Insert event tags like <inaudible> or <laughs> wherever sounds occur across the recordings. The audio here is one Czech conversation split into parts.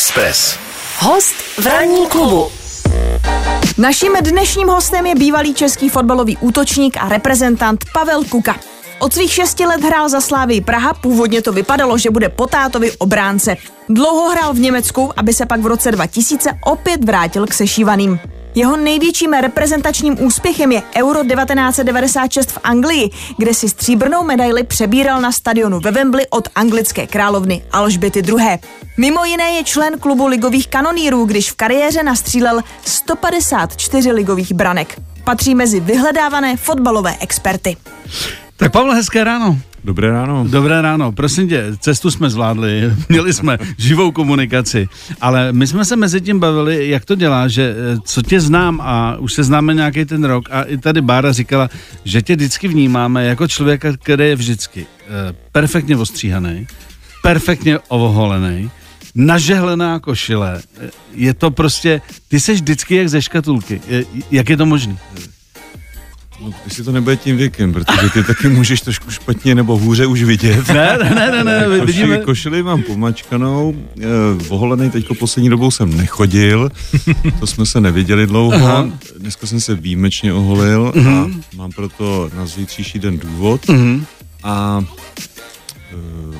Express. Host v ranní klubu. Naším dnešním hostem je bývalý český fotbalový útočník a reprezentant Pavel Kuka. Od svých šesti let hrál za Slávy Praha, původně to vypadalo, že bude potátovi obránce. Dlouho hrál v Německu, aby se pak v roce 2000 opět vrátil k sešívaným. Jeho největším reprezentačním úspěchem je Euro 1996 v Anglii, kde si stříbrnou medaili přebíral na stadionu ve Wembley od anglické královny Alžběty II. Mimo jiné je člen klubu ligových kanonýrů, když v kariéře nastřílel 154 ligových branek. Patří mezi vyhledávané fotbalové experty. Tak Pavle, hezké ráno. Dobré ráno. Dobré ráno. Prosím tě, cestu jsme zvládli, <laughs> měli jsme živou komunikaci, ale my jsme se mezi tím bavili, jak to dělá, že eh, co tě znám a už se známe nějaký ten rok a i tady Bára říkala, že tě vždycky vnímáme jako člověka, který je vždycky eh, perfektně ostříhaný, perfektně ovoholený, nažehlená košile. Eh, je to prostě, ty seš vždycky jak ze škatulky. Jak je to možné? No, jestli to nebude tím věkem, protože ty taky můžeš trošku špatně nebo hůře už vidět. Ne, ne, ne, ne, ne Košili, vidíme. Košili mám pomačkanou, eh, voholený teďko poslední dobou jsem nechodil, to jsme se neviděli dlouho. Aha. Dneska jsem se výjimečně oholil uh-huh. a mhm. mám proto na zítřejší den důvod. Uh-huh. A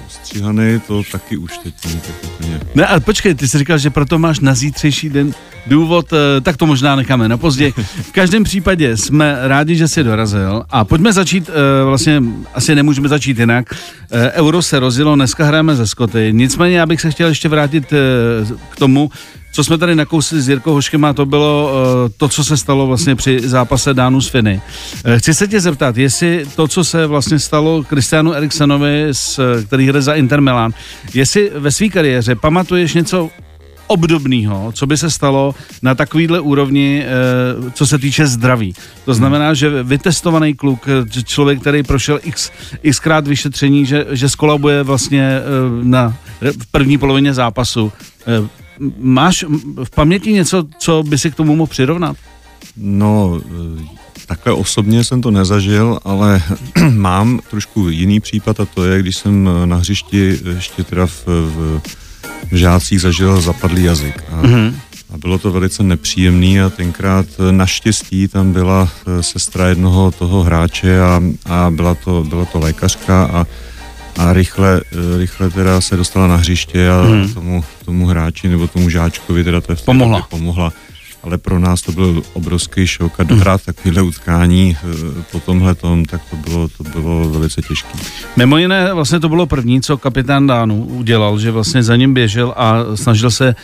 stříhaný to taky už teď není tak úplně. Ne, ale počkej, ty jsi říkal, že proto máš na zítřejší den důvod, eh, tak to možná necháme na později. <laughs> V každém případě jsme rádi, že jsi dorazil a pojďme začít, eh, vlastně asi nemůžeme začít jinak. Eh, Euro se rozjelo, dneska hrajeme ze Skoty, nicméně já bych se chtěl ještě vrátit k tomu, co jsme tady nakousli s Jirkou Hoškem a to bylo to, co se stalo vlastně při zápase Dánu s Finy. Chci se tě zeptat, jestli to, co se vlastně stalo Kristianu Eriksenovi, který hraje za Inter Milan, jestli ve své kariéře pamatuješ něco obdobného, co by se stalo na takovýhle úrovni, eh, co se týče zdraví. To znamená, že vytestovaný kluk, eh, člověk, který prošel x, xkrát vyšetření, že, že skolabuje vlastně eh, na, v první polovině zápasu. Máš v paměti něco, co by si k tomu mohl přirovnat? No, takhle osobně jsem to nezažil, ale <clears throat> mám trošku jiný případ a to je, když jsem na hřišti ještě teda v, v v žácích zažil zapadlý jazyk. A, mm-hmm. a bylo to velice nepříjemný a tenkrát eh, naštěstí tam byla eh, sestra jednoho toho hráče a, a byla, to, byla to lékařka a a rychle, eh, rychle teda se dostala na hřiště a mm. tomu, tomu hráči nebo tomu žáčkovi teda to pomohla. pomohla ale pro nás to byl obrovský šok a dohrát takovéhle utkání eh, po tomhle tom, tak to bylo, to bylo velice těžké. Mimo jiné, vlastně to bylo první, co kapitán Dánu udělal, že vlastně za ním běžel a snažil se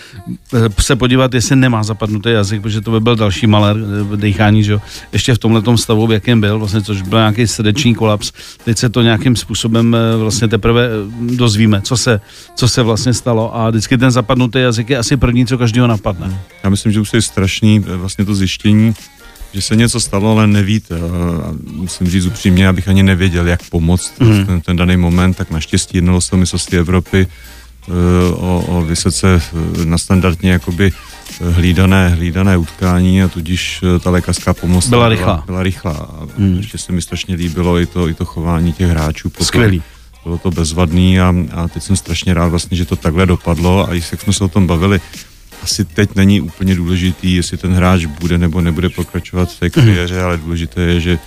eh, se podívat, jestli nemá zapadnutý jazyk, protože to by byl další malér eh, dýchání, že jo, ještě v tomhle stavu, v jakém byl, vlastně, což byl nějaký srdeční kolaps. Teď se to nějakým způsobem vlastně teprve dozvíme, co se, co se vlastně stalo a vždycky ten zapadnutý jazyk je asi první, co každého napadne. Já myslím, že už je strašný vlastně to zjištění, že se něco stalo, ale nevíte. A musím říct upřímně, abych ani nevěděl, jak pomoct mm. ten, ten daný moment, tak naštěstí jednalo se o mistrovství Evropy eh, o, o vysoce eh, na standardně jakoby hlídané, hlídané utkání a tudíž ta lékařská pomoc byla rychlá. Byla, byla rychlá. A mm. ještě se mi strašně líbilo i to, i to chování těch hráčů. Potom. Skvělý. Bylo to bezvadný a, a teď jsem strašně rád vlastně, že to takhle dopadlo a jak jsme se o tom bavili, asi teď není úplně důležitý, jestli ten hráč bude nebo nebude pokračovat v té kariéře, ale důležité je, že,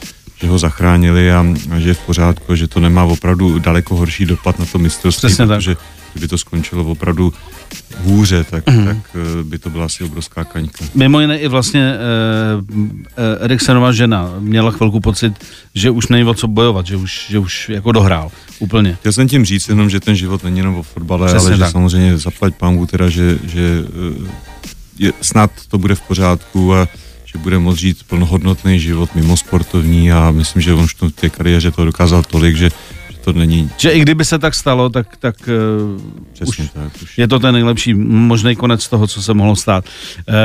že ho zachránili a, a že je v pořádku, že to nemá opravdu daleko horší dopad na to mistrovství, Přesně protože tak. Kdyby to skončilo opravdu hůře, tak, mm. tak eh, by to byla asi obrovská kaňka. Mimo jiné i vlastně eh, Eriksenova žena měla chvilku pocit, že už není o co bojovat, že už, že už jako dohrál úplně. Chtěl jsem tím říct jenom, že ten život není jenom o fotbale, Přesně ale tak. že samozřejmě zaplať pámu teda, že, že eh, je, snad to bude v pořádku a že bude moct žít plnohodnotný život mimo sportovní a myslím, že on už v té kariéře to dokázal tolik, že to není. Že i kdyby se tak stalo, tak, tak, uh, Přesně už tak už. je to ten nejlepší možný konec toho, co se mohlo stát. Uh,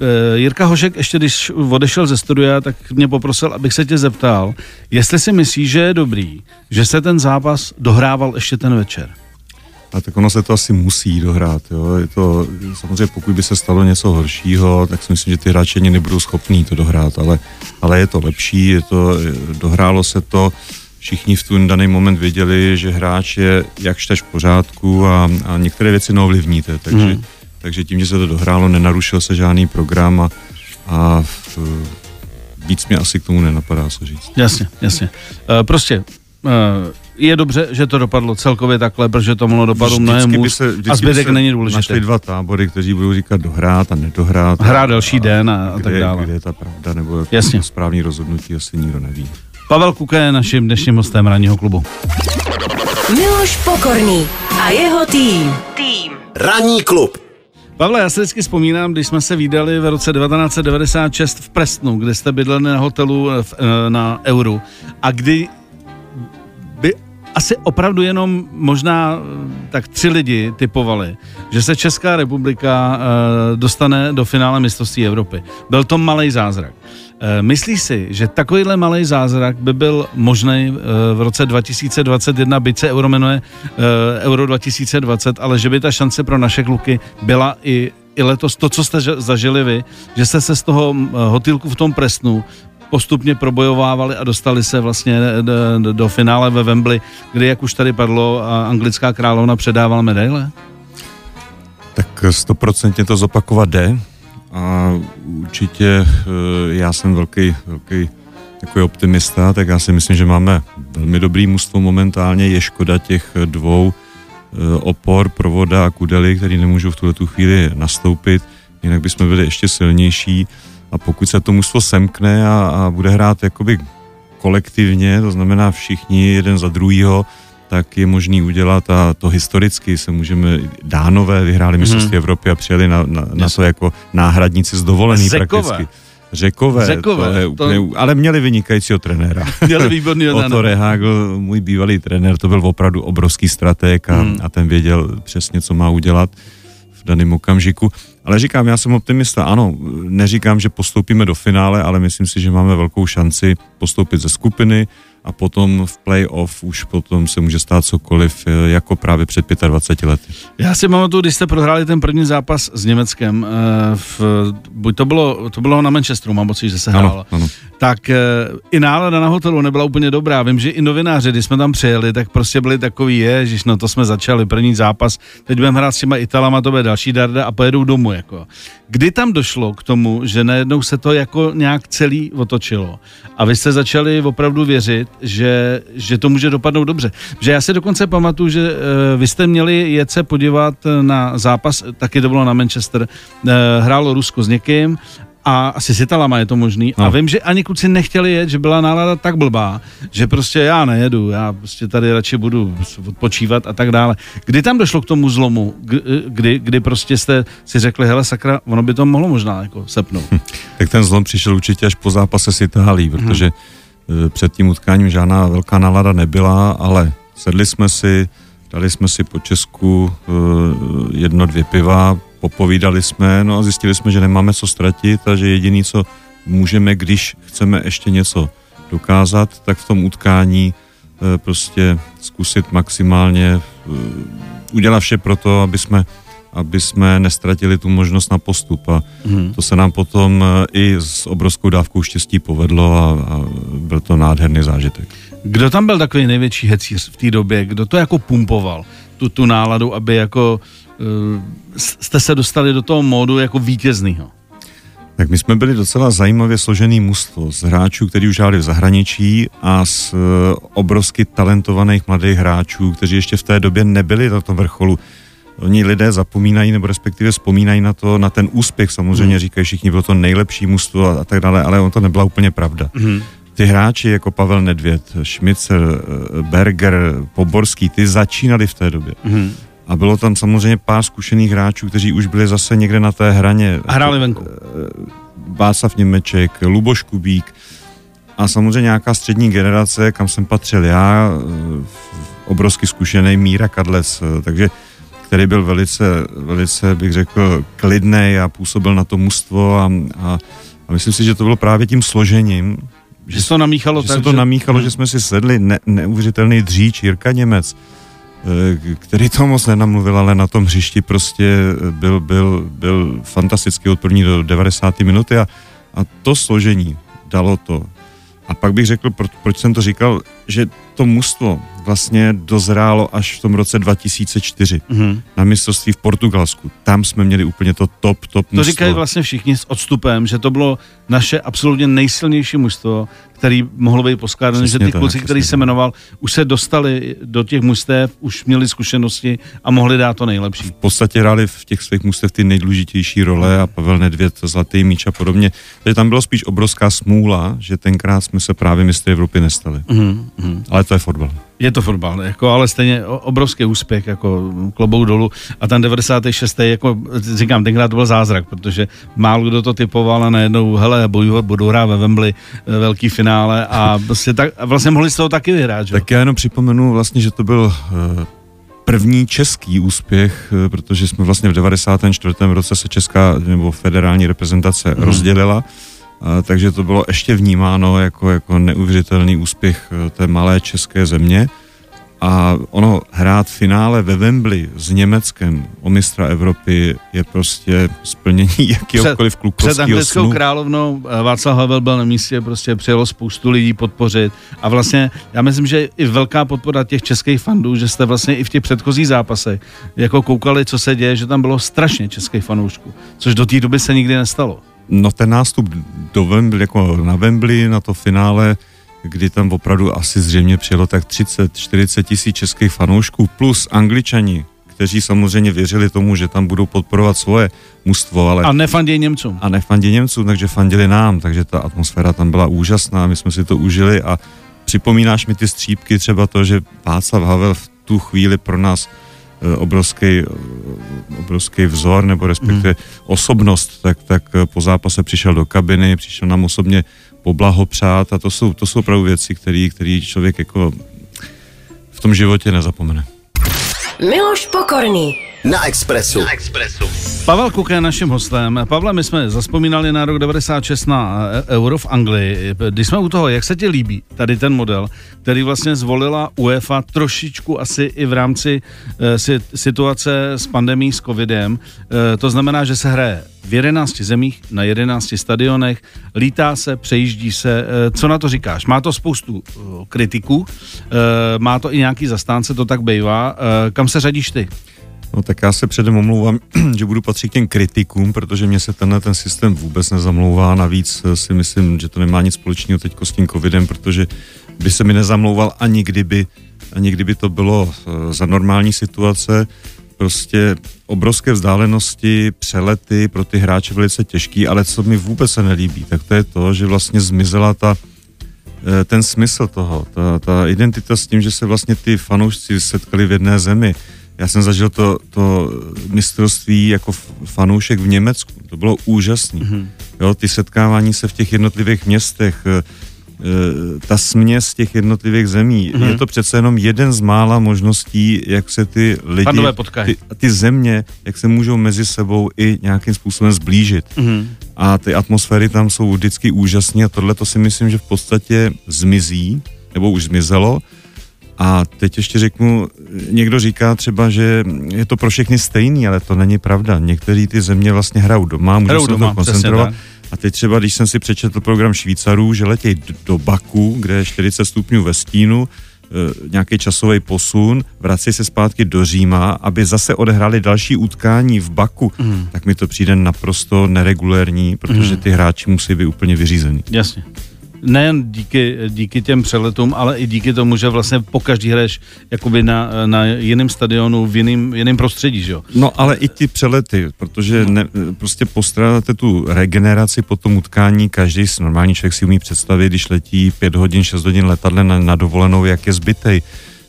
uh, Jirka Hošek, ještě když odešel ze studia, tak mě poprosil, abych se tě zeptal, jestli si myslíš, že je dobrý, že se ten zápas dohrával ještě ten večer. A tak ono se to asi musí dohrát. Jo. Je to, samozřejmě pokud by se stalo něco horšího, tak si myslím, že ty hráči ani nebudou schopní to dohrát, ale, ale je to lepší, je to, dohrálo se to všichni v ten daný moment věděli, že hráč je jakž v pořádku a, a některé věci neovlivníte, takže, hmm. takže tím, že se to dohrálo, nenarušil se žádný program a, a v, víc mě asi k tomu nenapadá se říct. Jasně, jasně. Uh, prostě uh, je dobře, že to dopadlo celkově takhle, protože to mohlo dopadnout mnohem hůř a zbytek není důležitý. Našli dva tábory, kteří budou říkat dohrát a nedohrát. Hrát další den a, a kde, tak dále. Kde je ta pravda, nebo Jasně. správný rozhodnutí, asi nikdo neví. Pavel Kuka je naším dnešním hostem ranního klubu. Miloš Pokorný a jeho tým. Tým. Ranní klub. Pavle, já se vždycky vzpomínám, když jsme se výdali v roce 1996 v Prestnu, kde jste bydleli na hotelu v, eh, na Euru a kdy by asi opravdu jenom možná eh, tak tři lidi typovali, že se Česká republika dostane do finále mistrovství Evropy. Byl to malý zázrak. Uh, myslíš si, že takovýhle malý zázrak by byl možný uh, v roce 2021, byť se Euro jmenuje uh, Euro 2020, ale že by ta šance pro naše kluky byla i i letos to, co jste zažili vy, že jste se z toho hotýlku v tom Presnu postupně probojovávali a dostali se vlastně do, do finále ve Wembley, kdy, jak už tady padlo, anglická královna předávala medaile? Tak stoprocentně to zopakovat jde a určitě eh, já jsem velký, velký takový optimista, tak já si myslím, že máme velmi dobrý mužstvo momentálně. Je škoda těch dvou eh, opor, Provoda a Kudely, který nemůžou v tuhle tu chvíli nastoupit, jinak bychom byli ještě silnější a pokud se to mužstvo semkne a, a bude hrát jakoby kolektivně, to znamená všichni jeden za druhýho, tak je možný udělat a to historicky se můžeme, dánové vyhráli mistrovství hmm. Evropy a přijeli na, na, na to jako náhradníci z dovolený Zekové. prakticky. Řekové, Řekové, to je úplně, to... ale měli vynikajícího trenéra. <laughs> Měli výborný <laughs> Otto Rehagl, můj bývalý trenér, to byl opravdu obrovský strateg a, hmm. a ten věděl přesně, co má udělat v daném okamžiku. Ale říkám, já jsem optimista, ano, neříkám, že postoupíme do finále, ale myslím si, že máme velkou šanci postoupit ze skupiny, a potom v playoff už potom se může stát cokoliv, eh, jako právě před 25 lety. Já si pamatuju, když jste prohráli ten první zápas s Německem, eh, v, buď to bylo, to bylo na Manchesteru, mám pocit, že se hrálo, ano, ano. tak eh, i nálada na hotelu nebyla úplně dobrá. Vím, že i novináři, když jsme tam přijeli, tak prostě byli takový, je, že no to jsme začali, první zápas, teď budeme hrát s těma Italama, to bude další darda a pojedou domů. Jako. Kdy tam došlo k tomu, že najednou se to jako nějak celý otočilo a vy jste začali opravdu věřit, že, že to může dopadnout dobře. Že já si dokonce pamatuju, že uh, vy jste měli jet se podívat na zápas, taky to bylo na Manchester, uh, hrálo Rusko s někým a asi s Italama je to možný. No. A vím, že ani kluci nechtěli jet, že byla nálada tak blbá, že prostě já nejedu, já prostě tady radši budu odpočívat a tak dále. Kdy tam došlo k tomu zlomu, kdy, kdy prostě jste si řekli, hele sakra, ono by to mohlo možná jako sepnout. Hm. Tak ten zlom přišel určitě až po zápase s Itálií, protože hm Eh, před tím utkáním žádná velká nálada nebyla, ale sedli jsme si, dali jsme si po Česku eh, jedno, dvě piva, popovídali jsme, no a zjistili jsme, že nemáme co ztratit a že jediný, co můžeme, když chceme ještě něco dokázat, tak v tom utkání eh, prostě zkusit maximálně udělat vše pro to, aby jsme aby jsme nestratili tu možnost na postup a hmm. to se nám potom eh, i s obrovskou dávkou štěstí povedlo a, a byl to nádherný zážitek. Kdo tam byl takový největší hecíř v té době? Kdo to jako pumpoval? Tu, tu náladu, aby jako jste se dostali do toho módu jako vítěznýho? Tak my jsme byli docela zajímavě složený mužstvo z hráčů, kteří už hráli v zahraničí a z uh, obrovsky talentovaných mladých hráčů, kteří ještě v té době nebyli na tom vrcholu oni lidé zapomínají nebo respektive vzpomínají na to, na ten úspěch, samozřejmě hmm. říkají všichni, bylo to nejlepší mužstvo a, a tak dále, ale on to nebyla úplně pravda. Hmm. Ty hráči jako Pavel Nedvěd, Schmitzer, eh, Berger, Poborský, ty začínali v té době. Hmm. A bylo tam samozřejmě pár zkušených hráčů, kteří už byli zase někde na té hraně. A hráli venku. Eh, Václav Němeček, Luboš Kubík a samozřejmě nějaká střední generace, kam jsem patřil já, eh, obrovsky zkušený Míra Kadlec, takže který byl velice, velice bych řekl, klidný a působil na to mužstvo a, a, a myslím si, že to bylo právě tím složením, že, že se to namíchalo že tak, se to že... namíchalo, hmm. že jsme si sedli ne, neuvěřitelný dříč Jirka Němec, eh, který to moc nenamluvil, ale na tom hřišti prostě byl, byl, byl fantastický od první do 90. minuty a, a to složení dalo to. A pak bych řekl, proč jsem to říkal, že to mužstvo vlastně dozrálo až v tom roce 2004 mm-hmm. na mistrovství v Portugalsku. Tam jsme měli úplně to top, top To říkají vlastně všichni s odstupem, že to bylo naše absolutně nejsilnější mužstvo, který mohlo být poskládaný, že ty kluci, který se jmenoval, už se dostali do těch mužstev, už měli zkušenosti a mohli dát to nejlepší. V podstatě hráli v těch svých mužstev ty nejdůležitější role a Pavel Nedvěd, Zlatý míč a podobně. Takže tam bylo spíš obrovská smůla, že tenkrát jsme se právě mistry Evropy nestali. Mm-hmm. Ale to je fotbal. Je to fotbal, jako, ale stejně obrovský úspěch, jako klobou dolů. A ten 96. jako říkám, tenkrát to byl zázrak, protože málo kdo to typoval a najednou, hele, boju, budou hrát ve Wembley eh, velký finále a vlastně, tak, a vlastně mohli z toho taky vyhrát. Že? Tak já jenom připomenu vlastně, že to byl uh, první český úspěch, uh, protože jsme vlastně v 94. roce se česká nebo federální reprezentace hmm. rozdělila takže to bylo ještě vnímáno jako, jako neuvěřitelný úspěch eh, té malé české země. A ono hrát finále ve Wembley s Německem o mistra Evropy je prostě splnění <laughs> jakéhokoliv klukovského Před anglickou snu. královnou eh, Václav Havel byl na místě, prostě přijelo spoustu lidí podpořit a vlastně já myslím, že i velká podpora těch českých fandů, že jste vlastně i v těch předchozích zápasech jako koukali, co se děje, že tam bylo strašně českých fanoušků, což do té doby se nikdy nestalo. No ten nástup do Wembley, jako na Wembley, na to finále, kdy tam opravdu asi zřejmě přijelo tak 30-40 tisíc českých fanoušků plus angličani, kteří samozřejmě věřili tomu, že tam budou podporovat svoje mužstvo, ale... A nefandí Němcům. A nefandí Němcům, takže fandili nám, takže ta atmosféra tam byla úžasná, my jsme si to užili a připomínáš mi ty střípky, třeba to, že Václav Havel v tu chvíli pro nás obrovský, eh, obrovský vzor, nebo respektive hmm. osobnost, tak, tak eh, po zápase přišel do kabiny, přišel nám osobně poblahopřát a to jsou, to jsou opravdu věci, které člověk jako v tom životě nezapomene. Miloš Pokorný na Expressu. Na Expressu. Pavel Kuka je naším hostem. Pavle, my jsme zaspomínali na rok 96 na e, Euro v Anglii. Když jsme u toho, jak se ti líbí tady ten model, který vlastně zvolila UEFA trošičku asi i v rámci uh, situace s pandemí, s covidem. Uh, to znamená, že se hraje v 11 zemích, na 11 stadionech, lítá se, přejíždí se. Co na to říkáš? Má to spoustu kritiků, má to i nějaký zastánce, to tak bývá. Kam se řadíš ty? No tak já se předem omlouvám, <clears throat> že budu patřit k těm kritikům, protože mě se tenhle ten systém vůbec nezamlouvá. Navíc eh, si myslím, že to nemá nic společného teď s tím covidem, protože by se mi nezamlouval ani kdyby, ani kdyby to bylo eh, za normální situace. Prostě obrovské vzdálenosti, přelety pro ty hráče velice těžký, ale co mi vůbec se nelíbí, tak to je to, že vlastně zmizela ta eh, ten smysl toho, ta, ta identita s tím, že se vlastně ty fanoušci setkali v jedné zemi, já jsem zažil to, to mistrovství jako fanoušek v Německu. To bylo úžasné. Mm-hmm. Jo, ty setkávání se v těch jednotlivých městech, eh, eh, ta směs těch jednotlivých zemí. Mm-hmm. Je to přece jenom jeden z mála možností, jak se ty lidi, ty, ty země, jak se můžou mezi sebou i nějakým způsobem zblížit. Mm-hmm. A ty atmosféry tam jsou vždycky úžasné a tohle to si myslím, že v podstatě zmizí, nebo už zmizelo. A teď ještě řeknu, někdo říká třeba, že je to pro všechny stejný, ale to není pravda. Některé ty země vlastně hrajou doma, můžou se to koncentrovat. A teď třeba, když jsem si přečetl program Švýcarů, že letějí do Baku, kde je 40 stupňů ve stínu, e, nějaký časový posun, vrací se zpátky do Říma, aby zase odehráli další utkání v Baku, mm. tak mi to přijde naprosto neregulérní, protože mm. ty hráči musí být úplně vyřízený. Jasně nejen díky, díky těm přeletům, ale i díky tomu, že vlastně po každý hraješ jakoby na, na jiném stadionu, v jiném, jiném prostředí, že jo? No ale i ty přelety, protože ne, prostě postrádáte tu regeneraci po tom utkání, každý normální člověk si umí představit, když letí 5 hodin, 6 hodin letadle na, na dovolenou, jak je zbytej.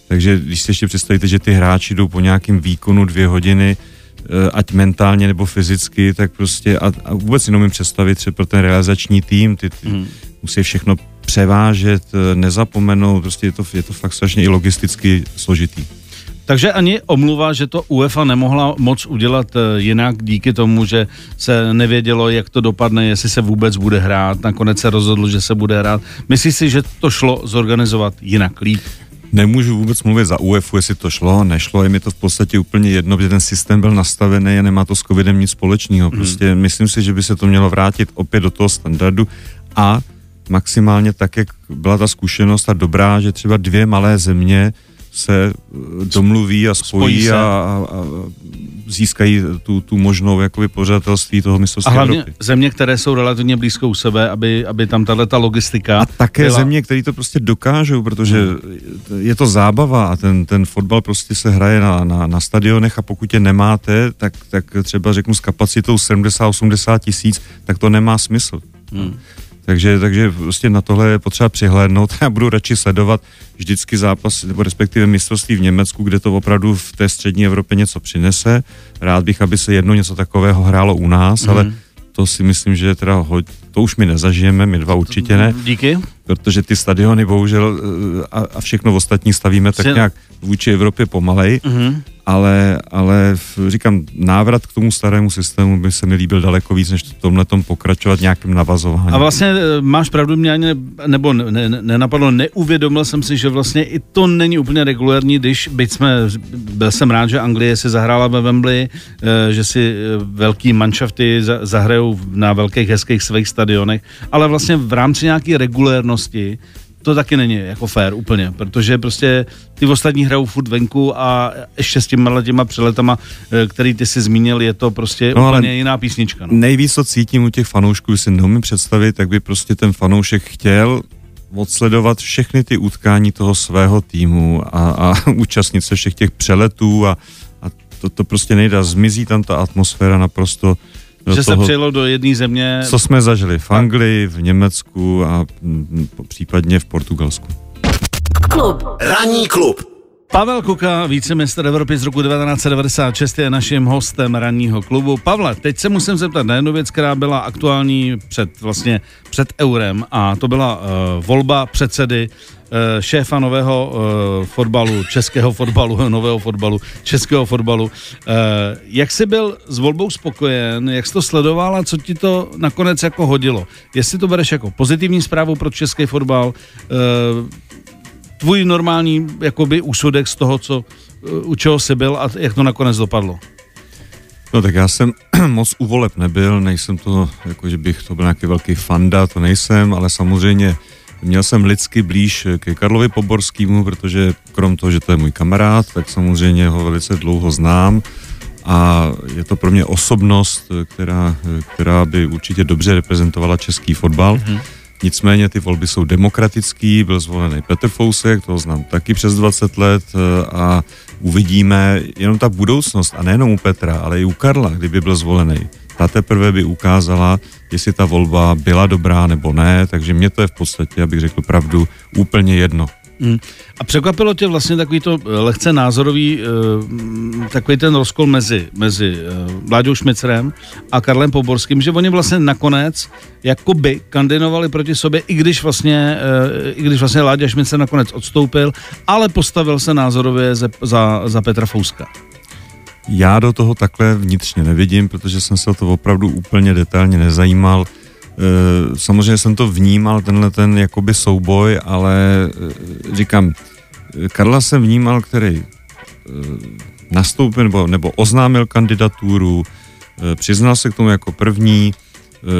Takže když si ještě představíte, že ty hráči jdou po nějakém výkonu dvě hodiny, eh, ať mentálně nebo fyzicky, tak prostě a, a vůbec si neumím představit třeba ten realizační tým, ty, ty, hmm musí všechno převážet, eh, nezapomenout, prostě je to, je to fakt strašně i logisticky složitý. Takže ani omluva, že to UEFA nemohla moc udělat eh, jinak díky tomu, že se nevědělo, jak to dopadne, jestli se vůbec bude hrát. Nakonec se rozhodlo, že se bude hrát. Myslíš si, že to šlo zorganizovat jinak, líp? Nemůžu vůbec mluvit za UEFA, jestli to šlo, nešlo, je mi to v podstatě úplně jedno, protože ten systém byl nastavený a nemá to s covidem nic společného. Mhm. Prostě hmm. myslím si, že by se to mělo vrátit opět do toho standardu a maximálně tak, jak byla ta zkušenost a dobrá, že třeba dvě malé země se eh, domluví a spojí, Spojí se. a, a, a získají tu, tu možnou jakoby pořadatelství toho A mistrovství hlavně Evropy. země, které jsou relativně blízko u sebe, aby, aby tam tahle ta logistika A také byla- země, které to prostě dokážou, protože je to zábava a ten, ten fotbal prostě se hraje na, na, na stadionech a pokud je nemáte, tak, tak třeba řeknu s kapacitou 70-80 tisíc, tak to nemá smysl. Hmm. Takže, takže prostě na tohle je potřeba přihlédnout. <laughs> Já budu radši sledovat vždycky zápas, nebo respektive mistrovství v Německu, kde to opravdu v té střední Evropě něco přinese. Rád bych, aby se jednou něco takového hrálo u nás, Mhm. ale to si myslím, že teda hoď, to už my nezažijeme, my dva určitě ne, Díky. Protože ty stadiony bohužel eh, a, a všechno ostatní stavíme tak nějak vůči Evropě pomalej, Mhm. ale, ale říkám, návrat k tomu starému systému by se mi líbil daleko víc, než v tomhle pokračovat nějakým navazováním. A vlastně e, máš pravdu, mě ani ne, nebo ne, ne, nenapadlo, neuvědomil jsem si, že vlastně i to není úplně regulérní, když byť jsme, byl jsem rád, že Anglie si zahrála ve Wembley, e, že si velký manšafty za- zahrajou na velkých hezkých svých stadionech, ale vlastně v rámci nějaké regulérnosti to taky není jako fair úplně, protože prostě ty ostatní hrajou furt venku a ještě s těma těma přeletama, e, který ty si zmínil, je to prostě No, úplně jiná písnička. No. Nejvíc to cítím u těch fanoušků, si neumím představit, tak by prostě ten fanoušek chtěl odsledovat všechny ty utkání toho svého týmu a, a <laughs> účastnit se všech těch přeletů a, a to, to prostě nejde. Zmizí tam ta atmosféra naprosto do že se toho, přijelo do jedné země. co jsme zažili v Anglii, v Německu a mm, případně v Portugalsku. Klub. Ranní klub. Pavel Kuka, vícemistr Evropy z roku 1996, je naším hostem ranního klubu. Pavle, teď se musím zeptat na jednu věc, která byla aktuální před, vlastně před eurem a to byla uh, volba předsedy uh, šéfa nového uh, fotbalu, českého fotbalu, <laughs> nového fotbalu, českého fotbalu. Uh, jak jsi byl s volbou spokojen, jak jsi to sledoval a co ti to nakonec jako hodilo? Jestli to bereš jako pozitivní zprávu pro český fotbal, uh, tvůj normální jakoby úsudek z toho, co, eh, u čeho jsi byl a jak to nakonec dopadlo. No tak já jsem <clears throat> moc u voleb nebyl, nejsem to, jako že bych to byl nějaký velký fanda, to nejsem, ale samozřejmě měl jsem lidsky blíž ke Karlovi Poborskému, protože krom toho, že to je můj kamarád, tak samozřejmě ho velice dlouho znám a je to pro mě osobnost, která, která by určitě dobře reprezentovala český fotbal. Mm-hmm. Nicméně ty volby jsou demokratický, byl zvolený Petr Fousek, toho znám taky přes 20 let eh, a uvidíme jenom ta budoucnost, a nejenom u Petra, ale i u Karla, kdyby byl zvolený. Ta teprve by ukázala, jestli ta volba byla dobrá nebo ne, takže mě to je v podstatě, abych řekl pravdu, úplně jedno. Hmm. A překvapilo tě vlastně takový to eh, lehce názorový, eh, takový ten rozkol mezi, mezi eh, Vláďou Šmicerem a Karlem Poborským, že oni vlastně nakonec jakoby kandidovali proti sobě, i když vlastně, eh, i když vlastně Láďa Šmicer nakonec odstoupil, ale postavil se názorově ze, za, za Petra Fouska. Já do toho takhle vnitřně nevidím, protože jsem se o to opravdu úplně detailně nezajímal. E, Samozřejmě jsem to vnímal, tenhle ten jakoby souboj, ale e, říkám, Karla jsem vnímal, který e, nastoupil nebo, nebo oznámil kandidaturu, přiznal se k tomu jako první,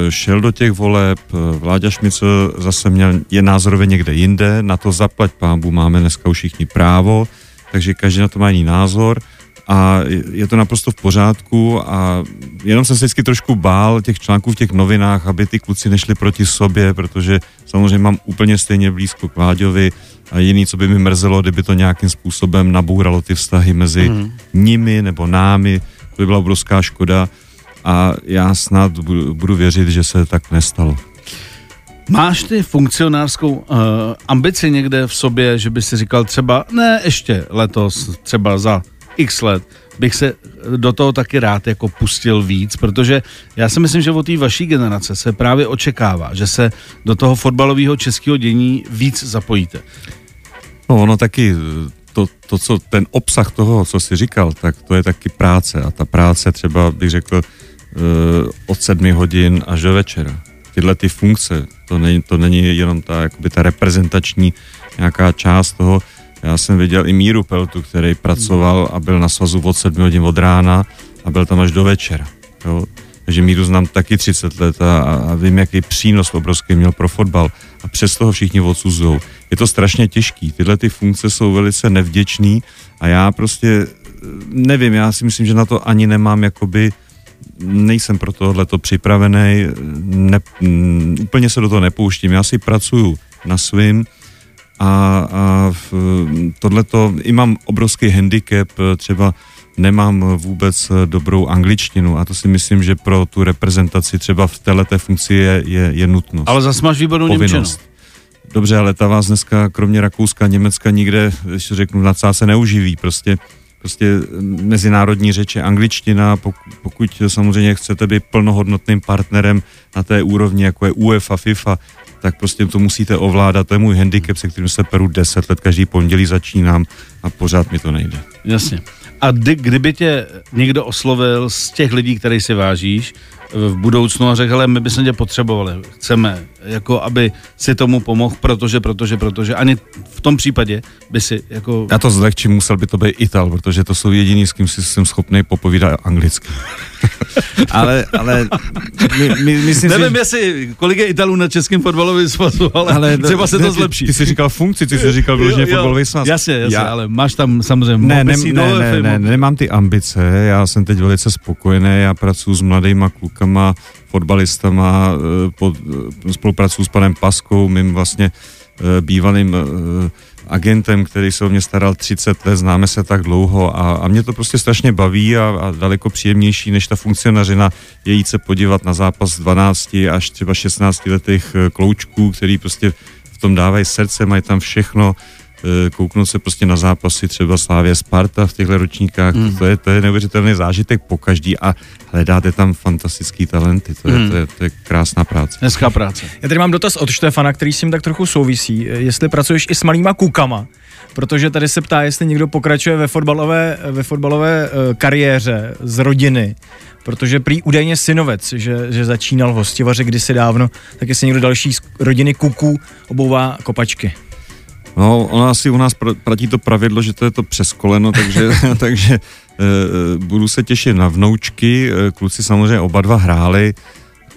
šel do těch voleb, Vláďa Šmicl zase měl, je názorově někde jinde, na to zaplať pámbu máme dneska už všichni právo, takže každý na to má jiný názor a je to naprosto v pořádku a jenom jsem se vždycky trošku bál těch článků v těch novinách, aby ty kluci nešli proti sobě, protože samozřejmě mám úplně stejně blízko k Vláďovi a jiný, co by mi mrzelo, kdyby to nějakým způsobem nabouralo ty vztahy mezi mm. nimi nebo námi, to by byla obrovská škoda a já snad budu, budu věřit, že se tak nestalo. Máš ty funkcionářskou uh, ambici někde v sobě, že by si říkal třeba, ne ještě letos, třeba za x let, bych se do toho taky rád jako pustil víc, protože já si myslím, že od té vaší generace se právě očekává, že se do toho fotbalového českého dění víc zapojíte. No ono taky, to, to, co ten obsah toho, co jsi říkal, tak to je taky práce a ta práce třeba bych řekl uh, od sedmi hodin až do večera. Tyhle ty funkce, to není, to není jenom ta, jakoby ta reprezentační nějaká část toho, já jsem viděl i Míru Peltu, který pracoval a byl na svazu od 7 hodin od rána a byl tam až do večera. Jo. takže Míru znám taky 30 let a, a vím, jaký přínos obrovský měl pro fotbal a přes toho všichni odsuzují. Je to strašně těžký, tyhle ty funkce jsou velice nevděčný a já prostě nevím, já si myslím, že na to ani nemám jakoby nejsem pro tohleto připravený, ne, m, úplně se do toho nepouštím, já si pracuju na svým a, a tohleto, i mám obrovský handicap, třeba nemám vůbec dobrou angličtinu a to si myslím, že pro tu reprezentaci třeba v této funkci je, je, je nutnost. Ale zase máš výbornou Němčinu. Dobře, ale ta vás dneska kromě Rakouska, Německa nikde, ještě řeknu, na se neuživí. Prostě prostě mezinárodní řeče, angličtina, pokud samozřejmě chcete být plnohodnotným partnerem na té úrovni, jako je UEFA, FIFA, tak prostě to musíte ovládat. To je můj handicap, se kterým se peru 10 let, každý pondělí začínám a pořád mi to nejde. Jasně. A kdy, kdyby tě někdo oslovil z těch lidí, který si vážíš, v budoucnu a řekl, my bychom tě potřebovali, chceme, jako aby si tomu pomohl, protože, protože, protože, ani v tom případě by si jako... Já to zlehčím, musel by to být Ital, protože to jsou jediný, s kým si jsem schopný popovídat anglicky. <laughs> ale, ale my, my, myslím Nevím, si, jestli, kolik je Italů na českém fotbalovém svazu, ale, ale třeba se to ne, zlepší. Ty, ty jsi říkal funkci, ty jsi říkal vyloženě fotbalový svaz. Jasně, jasně, já, ale máš tam samozřejmě ne, ne, ne, ne, ne, nemám ty ambice, já jsem teď velice spokojený, já pracuji s mladýma klukama, fotbalistama, eh, pod, eh, spolupracuji s panem Paskou, mým vlastně eh, bývalým agentem, který se o mě staral 30 let, známe se tak dlouho a, a mě to prostě strašně baví a, a daleko příjemnější než ta funkcionařina je jít se podívat na zápas 12 až třeba 16 letých kloučků, který prostě v tom dávají srdce, mají tam všechno, kouknout se prostě na zápasy třeba Slávě Sparta v těchto ročníkách, mm. to, je, to je neuvěřitelný zážitek po každý a hledáte tam fantastický talenty, to je, mm. to je, to je krásná práce. Hezká práce. Já tady mám dotaz od Štefana, který s tím tak trochu souvisí, jestli pracuješ i s malýma kukama, protože tady se ptá, jestli někdo pokračuje ve fotbalové, ve fotbalové uh, kariéře z rodiny, protože prý údajně synovec, že, že začínal v hostivaře kdysi dávno, tak jestli někdo další z rodiny kuků obouvá kopačky. No, ono asi u nás platí to pravidlo, že to je to přes koleno, takže, <laughs> <laughs> takže e, budu se těšit na vnoučky. E, kluci samozřejmě oba dva hráli,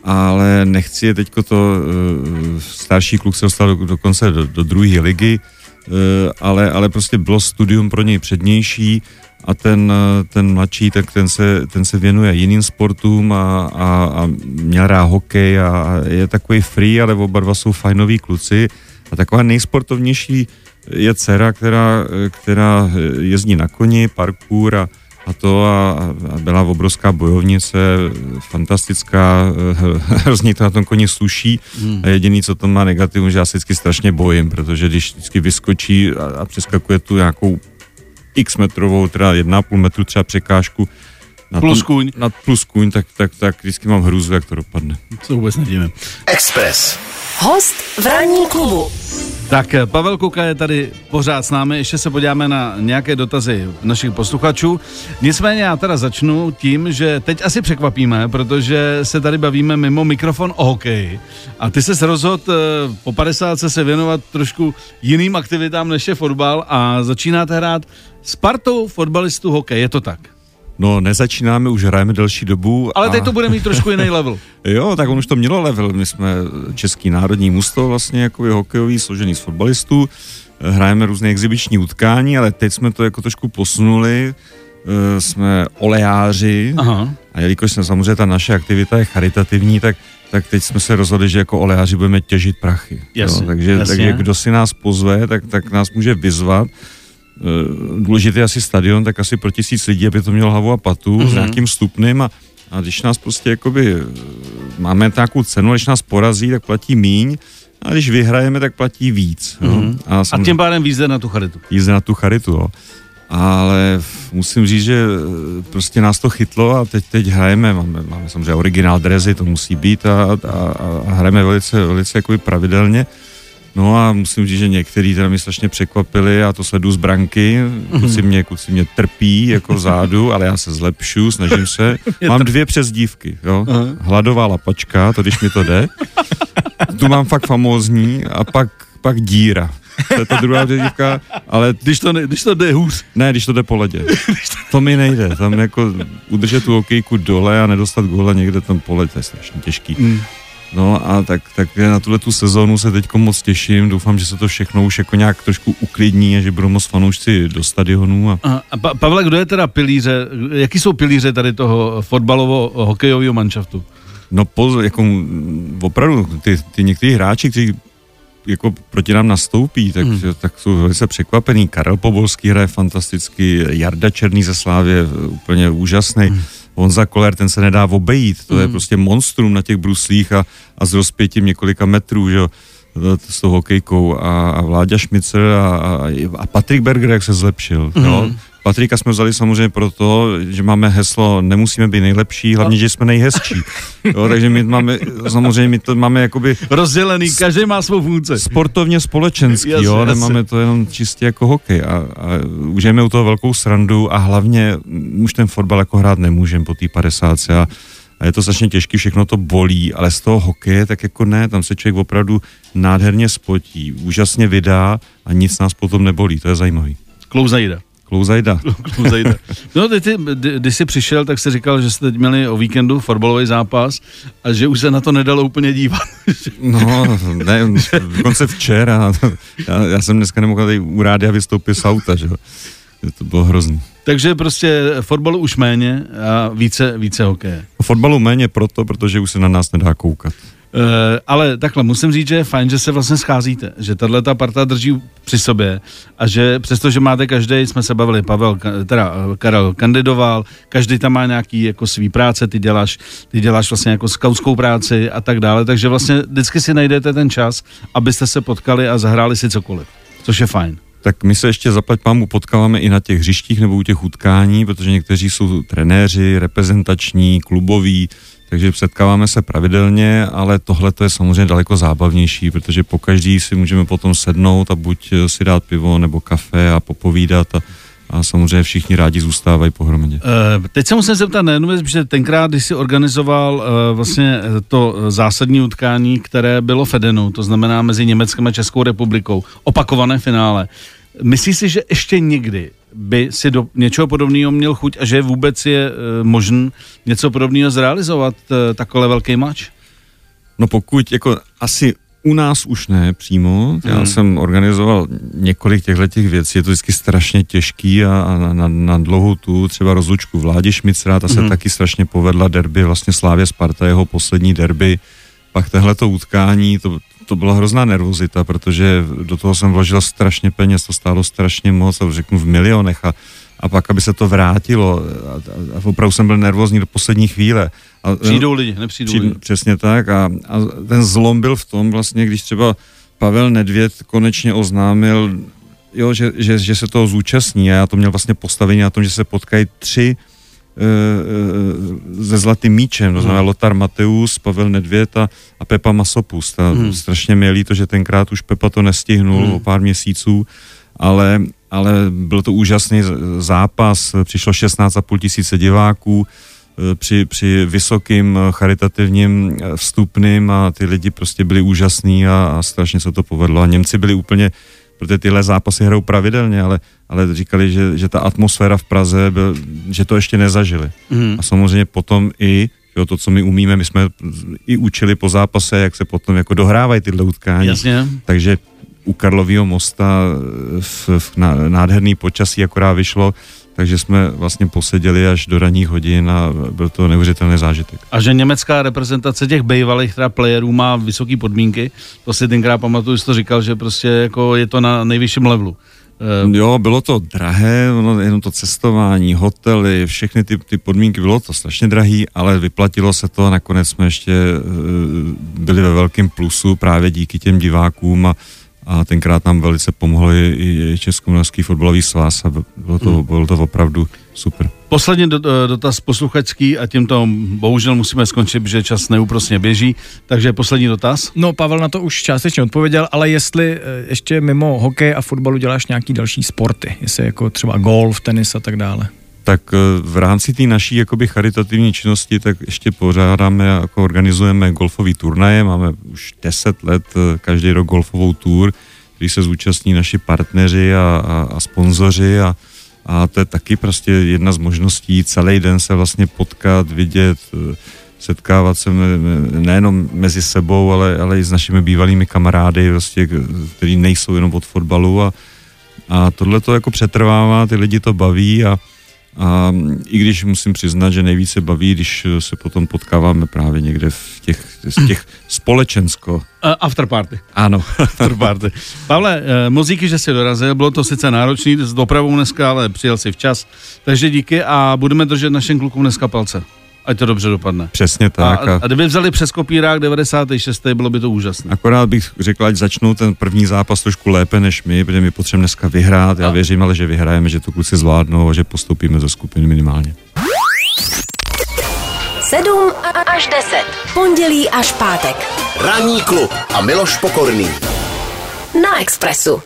ale nechci je teďko to, e, starší kluk se dostal do, dokonce do, do druhé ligy, e, ale, ale prostě bylo studium pro něj přednější a ten, ten mladší, tak ten se, ten se věnuje jiným sportům a, a, a měl rád hokej a, a je takový free, ale oba dva jsou fajnoví kluci a taková nejsportovnější je dcera, která, která jezdí na koni, parkour a, a to a, a byla obrovská bojovnice, fantastická, <laughs> hrozně to na tom koni sluší hmm. a jediný, co to má negativum, že já se vždycky strašně bojím, protože když vždycky vyskočí a, a přeskakuje tu nějakou x metrovou, teda 1,5 metru třeba překážku, na plus tom, kůň. Na plus kůň, tak, tak, tak vždycky mám hrůzu, jak to dopadne. Co vůbec nedíme. Express. Host v ranní klubu. Tak eh, Pavel Kuka je tady pořád s námi, ještě se podíváme na nějaké dotazy našich posluchačů. Nicméně já teda začnu tím, že teď asi překvapíme, protože se tady bavíme mimo mikrofon o hokeji. A ty se rozhodl eh, po 50 se věnovat trošku jiným aktivitám než je fotbal a začínáte hrát s partou fotbalistů hokej, je to tak? No, nezačínáme, už hrajeme delší dobu. Ale teď to bude mít trošku jiný level. <laughs> jo, tak on už to mělo level. My jsme český národní musto, vlastně jako hokejový, složený z fotbalistů. Hrajeme různé exibiční utkání, ale teď jsme to jako trošku posunuli. Uh, jsme olejáři Aha. a jelikož jsme samozřejmě ta naše aktivita je charitativní, tak tak teď jsme se rozhodli, že jako olejáři budeme těžit prachy. Jasně, jo, takže, jasně. takže kdo si nás pozve, tak, tak nás může vyzvat důležitý asi stadion, tak asi pro tisíc lidí, aby to mělo hlavu a patu mm-hmm. s mhm. nějakým stupným a, a když nás prostě jakoby, eh, máme nějakou cenu, když nás porazí, tak platí míň, a když vyhrajeme, tak platí víc. Mm-hmm. Jo? A, a tím pádem vízde na tu charitu. Vízde na tu charitu, jo. Ale musím říct, že eh, prostě nás to chytlo a teď, teď hrajeme, máme, máme samozřejmě originál drezy, to musí být a, a, a hrajeme velice, velice jakoby pravidelně. No a musím říct, že některý teda mě strašně překvapili a to sledu z branky. Kuci mě, kuci mě trpí jako <laughs> vzadu, ale já se zlepšu, snažím se. <laughs> Mám dvě přezdívky, jo. Hladová lapačka, to když mi to jde. Tu mám fakt famózní a pak, pak díra. to je ta druhá přezdívka, ale Když to, ne, když to jde hůř. ne, když to jde po ledě. To mi nejde, tam jako udržet tu hokejku dole a nedostat góla někde tam po ledě, to je strašně těžký. Mm. No a tak, tak na tuhle tu sezónu se teď moc těším, doufám, že se to všechno už jako nějak trošku uklidní a že budou moc fanoušci do stadionu a A, a pa, Pavle, kdo je teda pilíře, jaký jsou pilíře tady toho fotbalovo-hokejového manšaftu? No poz, jako opravdu ty, ty někteří hráči, kteří jako proti nám nastoupí, tak, hmm. tak jsou velice překvapený. Karel Pobolský hraje fantasticky, Jarda Černý ze Slávě úplně úžasný. Hmm. Honza Koller, ten se nedá obejít, to hmm. je prostě monstrum na těch bruslích a, a s rozpětím několika metrů, že jo s tou hokejkou a, a Vláďa Šmicer a, a, a Patrik Berger, jak se zlepšil. Mm. Jo? Patrika jsme vzali samozřejmě proto, že máme heslo nemusíme být nejlepší, hlavně, že jsme nejhezčí. Jo, takže my máme, samozřejmě my to máme jakoby Rozdělený, každý má svou funkci. sportovně společenský, Jasně, jo, nemáme to jenom čistě jako hokej a, a užijeme u toho velkou srandu a hlavně už ten fotbal jako hrát nemůžeme po té 50 a, a je to strašně těžký, všechno to bolí, ale z toho hokeje tak jako ne, tam se člověk opravdu nádherně spotí, úžasně vydá a nic nás potom nebolí, to je zajímavý. Klouzajda. Klouzajda. Klouzajda. No, ty, ty, kdy- když jsi přišel, tak jsi říkal, že jste teď měli o víkendu fotbalový zápas a že už se na to nedalo úplně dívat. <laughs> No, ne, dokonce včera, já, já jsem dneska nemohl tady u rádia vystoupit z auta, že. To bylo hrozný. Takže prostě fotbalu už méně a více, více hokeje. Fotbalu méně proto, protože už se na nás nedá koukat. Uh, ale takhle, musím říct, že je fajn, že se vlastně scházíte, že tahle ta parta drží při sobě a že přestože máte každý, jsme se bavili, Pavel, teda eh, Karel kandidoval, každý tam má nějaký jako svý práce, ty děláš, ty děláš vlastně jako skautskou práci a tak dále, takže vlastně vždycky si najdete ten čas, abyste se potkali a zahráli si cokoliv, což je fajn. Tak my se ještě zaplať pámu potkáváme i na těch hřištích nebo u těch utkání, protože někteří jsou trenéři, reprezentační, kluboví, takže setkáváme se pravidelně, ale tohle to je samozřejmě daleko zábavnější, protože po každý si můžeme potom sednout a buď si dát pivo nebo kafe a popovídat a, a samozřejmě všichni rádi zůstávají pohromadě. Uh, teď se musím zeptat na jednu věc, protože tenkrát, když jsi organizoval uh, vlastně eh, to eh, zásadní utkání, které bylo v Edenu, to znamená mezi Německem a Českou republikou, opakované finále, myslíš si, že ještě někdy by si do něčeho podobného měl chuť a že vůbec je možný něco podobného zrealizovat, uh, takhle velký mač? No pokud, jako asi u nás už ne přímo, já Hmm. jsem organizoval několik těchto těch věcí, je to vždycky strašně těžký a, a na, na, na dlouhou tu třeba rozlučku Vládě Šmicrá, ta se Mhm. taky strašně povedla derby, vlastně Slávě Sparta, jeho poslední derby, pak tohleto utkání, to, to byla hrozná nervozita, protože do toho jsem vložil strašně peněz, to stálo strašně moc, a řeknu v milionech a, a pak, aby se to vrátilo a, a, a opravdu jsem byl nervózní do poslední chvíle. A, Přijdou lidi, nepřijdou Přijde, lidi. přesně tak a, a ten zlom byl v tom vlastně, když třeba Pavel Nedvěd konečně oznámil, jo, že, že, že se toho zúčastní a já to měl vlastně postavení na tom, že se potkají tři se zlatým míčem, to znamená Lotar Mateus, Pavel Nedvěd a, a Pepa Masopust. A Hmm. strašně mě líto, že tenkrát už Pepa to nestihnul Hmm. o pár měsíců, ale, ale byl to úžasný zápas, přišlo 16,5 tisíce diváků, eh, při, při vysokým eh, charitativním eh, vstupným a ty lidi prostě byli úžasní a, a strašně se to povedlo. A Němci byli úplně, protože tyhle zápasy hrajou pravidelně, ale, ale říkali, že, že ta atmosféra v Praze, byl, že to ještě nezažili. Mhm. A samozřejmě potom i jo, to, co my umíme, my jsme i učili po zápase, jak se potom jako dohrávají tyhle utkání. Jasně. Takže u Karlového mosta v, v ná- nádherný počasí akorát vyšlo, takže jsme vlastně poseděli až do ranních hodin a byl to neuvěřitelný zážitek. A že německá reprezentace těch bývalých teda playerů má vysoké podmínky, to si tenkrát pamatuju, jsi to říkal, že prostě jako je to na nejvyšším levelu. Eh, Jo, bylo to drahé, ono, jenom to cestování, hotely, všechny ty, ty podmínky, bylo to strašně drahý, ale vyplatilo se to a nakonec jsme ještě eh, byli ve velkém plusu právě díky těm divákům a, a tenkrát nám velice pomohl i, Českomoravský fotbalový svaz a bylo to, bylo to opravdu super. Poslední do- dotaz posluchačský a tímto bohužel musíme skončit, protože čas neúprosně běží. Takže poslední dotaz. No, Pavel na to už částečně odpověděl, ale jestli eh, ještě mimo hokej a fotbalu děláš nějaký další sporty, jestli jako třeba golf, tenis a tak dále. Tak eh, v rámci té naší jakoby charitativní činnosti, tak ještě pořádáme, jako organizujeme golfový turnaje, máme už 10 let eh, každý rok golfovou tour, kdy se zúčastní naši partneři a, a, a sponzoři a, a to je taky prostě jedna z možností celý den se vlastně potkat, vidět, eh, setkávat se nejenom mezi sebou, ale, ale i s našimi bývalými kamarády, prostě, kteří nejsou jenom od fotbalu a, a tohle to jako přetrvává, ty lidi to baví a, a i když musím přiznat, že nejvíce baví, když se potom potkáváme právě někde v těch, z těch společensko. Uh, after party. Ano. <laughs> after party. Pavle, uh, muzíky, že jsi dorazil, bylo to sice náročný s dopravou dneska, ale přijel si včas, takže díky a budeme držet našim klukům dneska palce. Ať to dobře dopadne. Přesně tak. A, a kdyby vzali přes kopírák 96. bylo by to úžasné. Akorát bych řekl, ať začnou ten první zápas trošku lépe než my, protože my potřebujeme dneska vyhrát. Já a... věřím ale, že vyhrajeme, že to kluci zvládnou a že postoupíme ze skupiny minimálně. 7 až 10. Pondělí až pátek. Ranní klub a Miloš Pokorný. Na Expressu.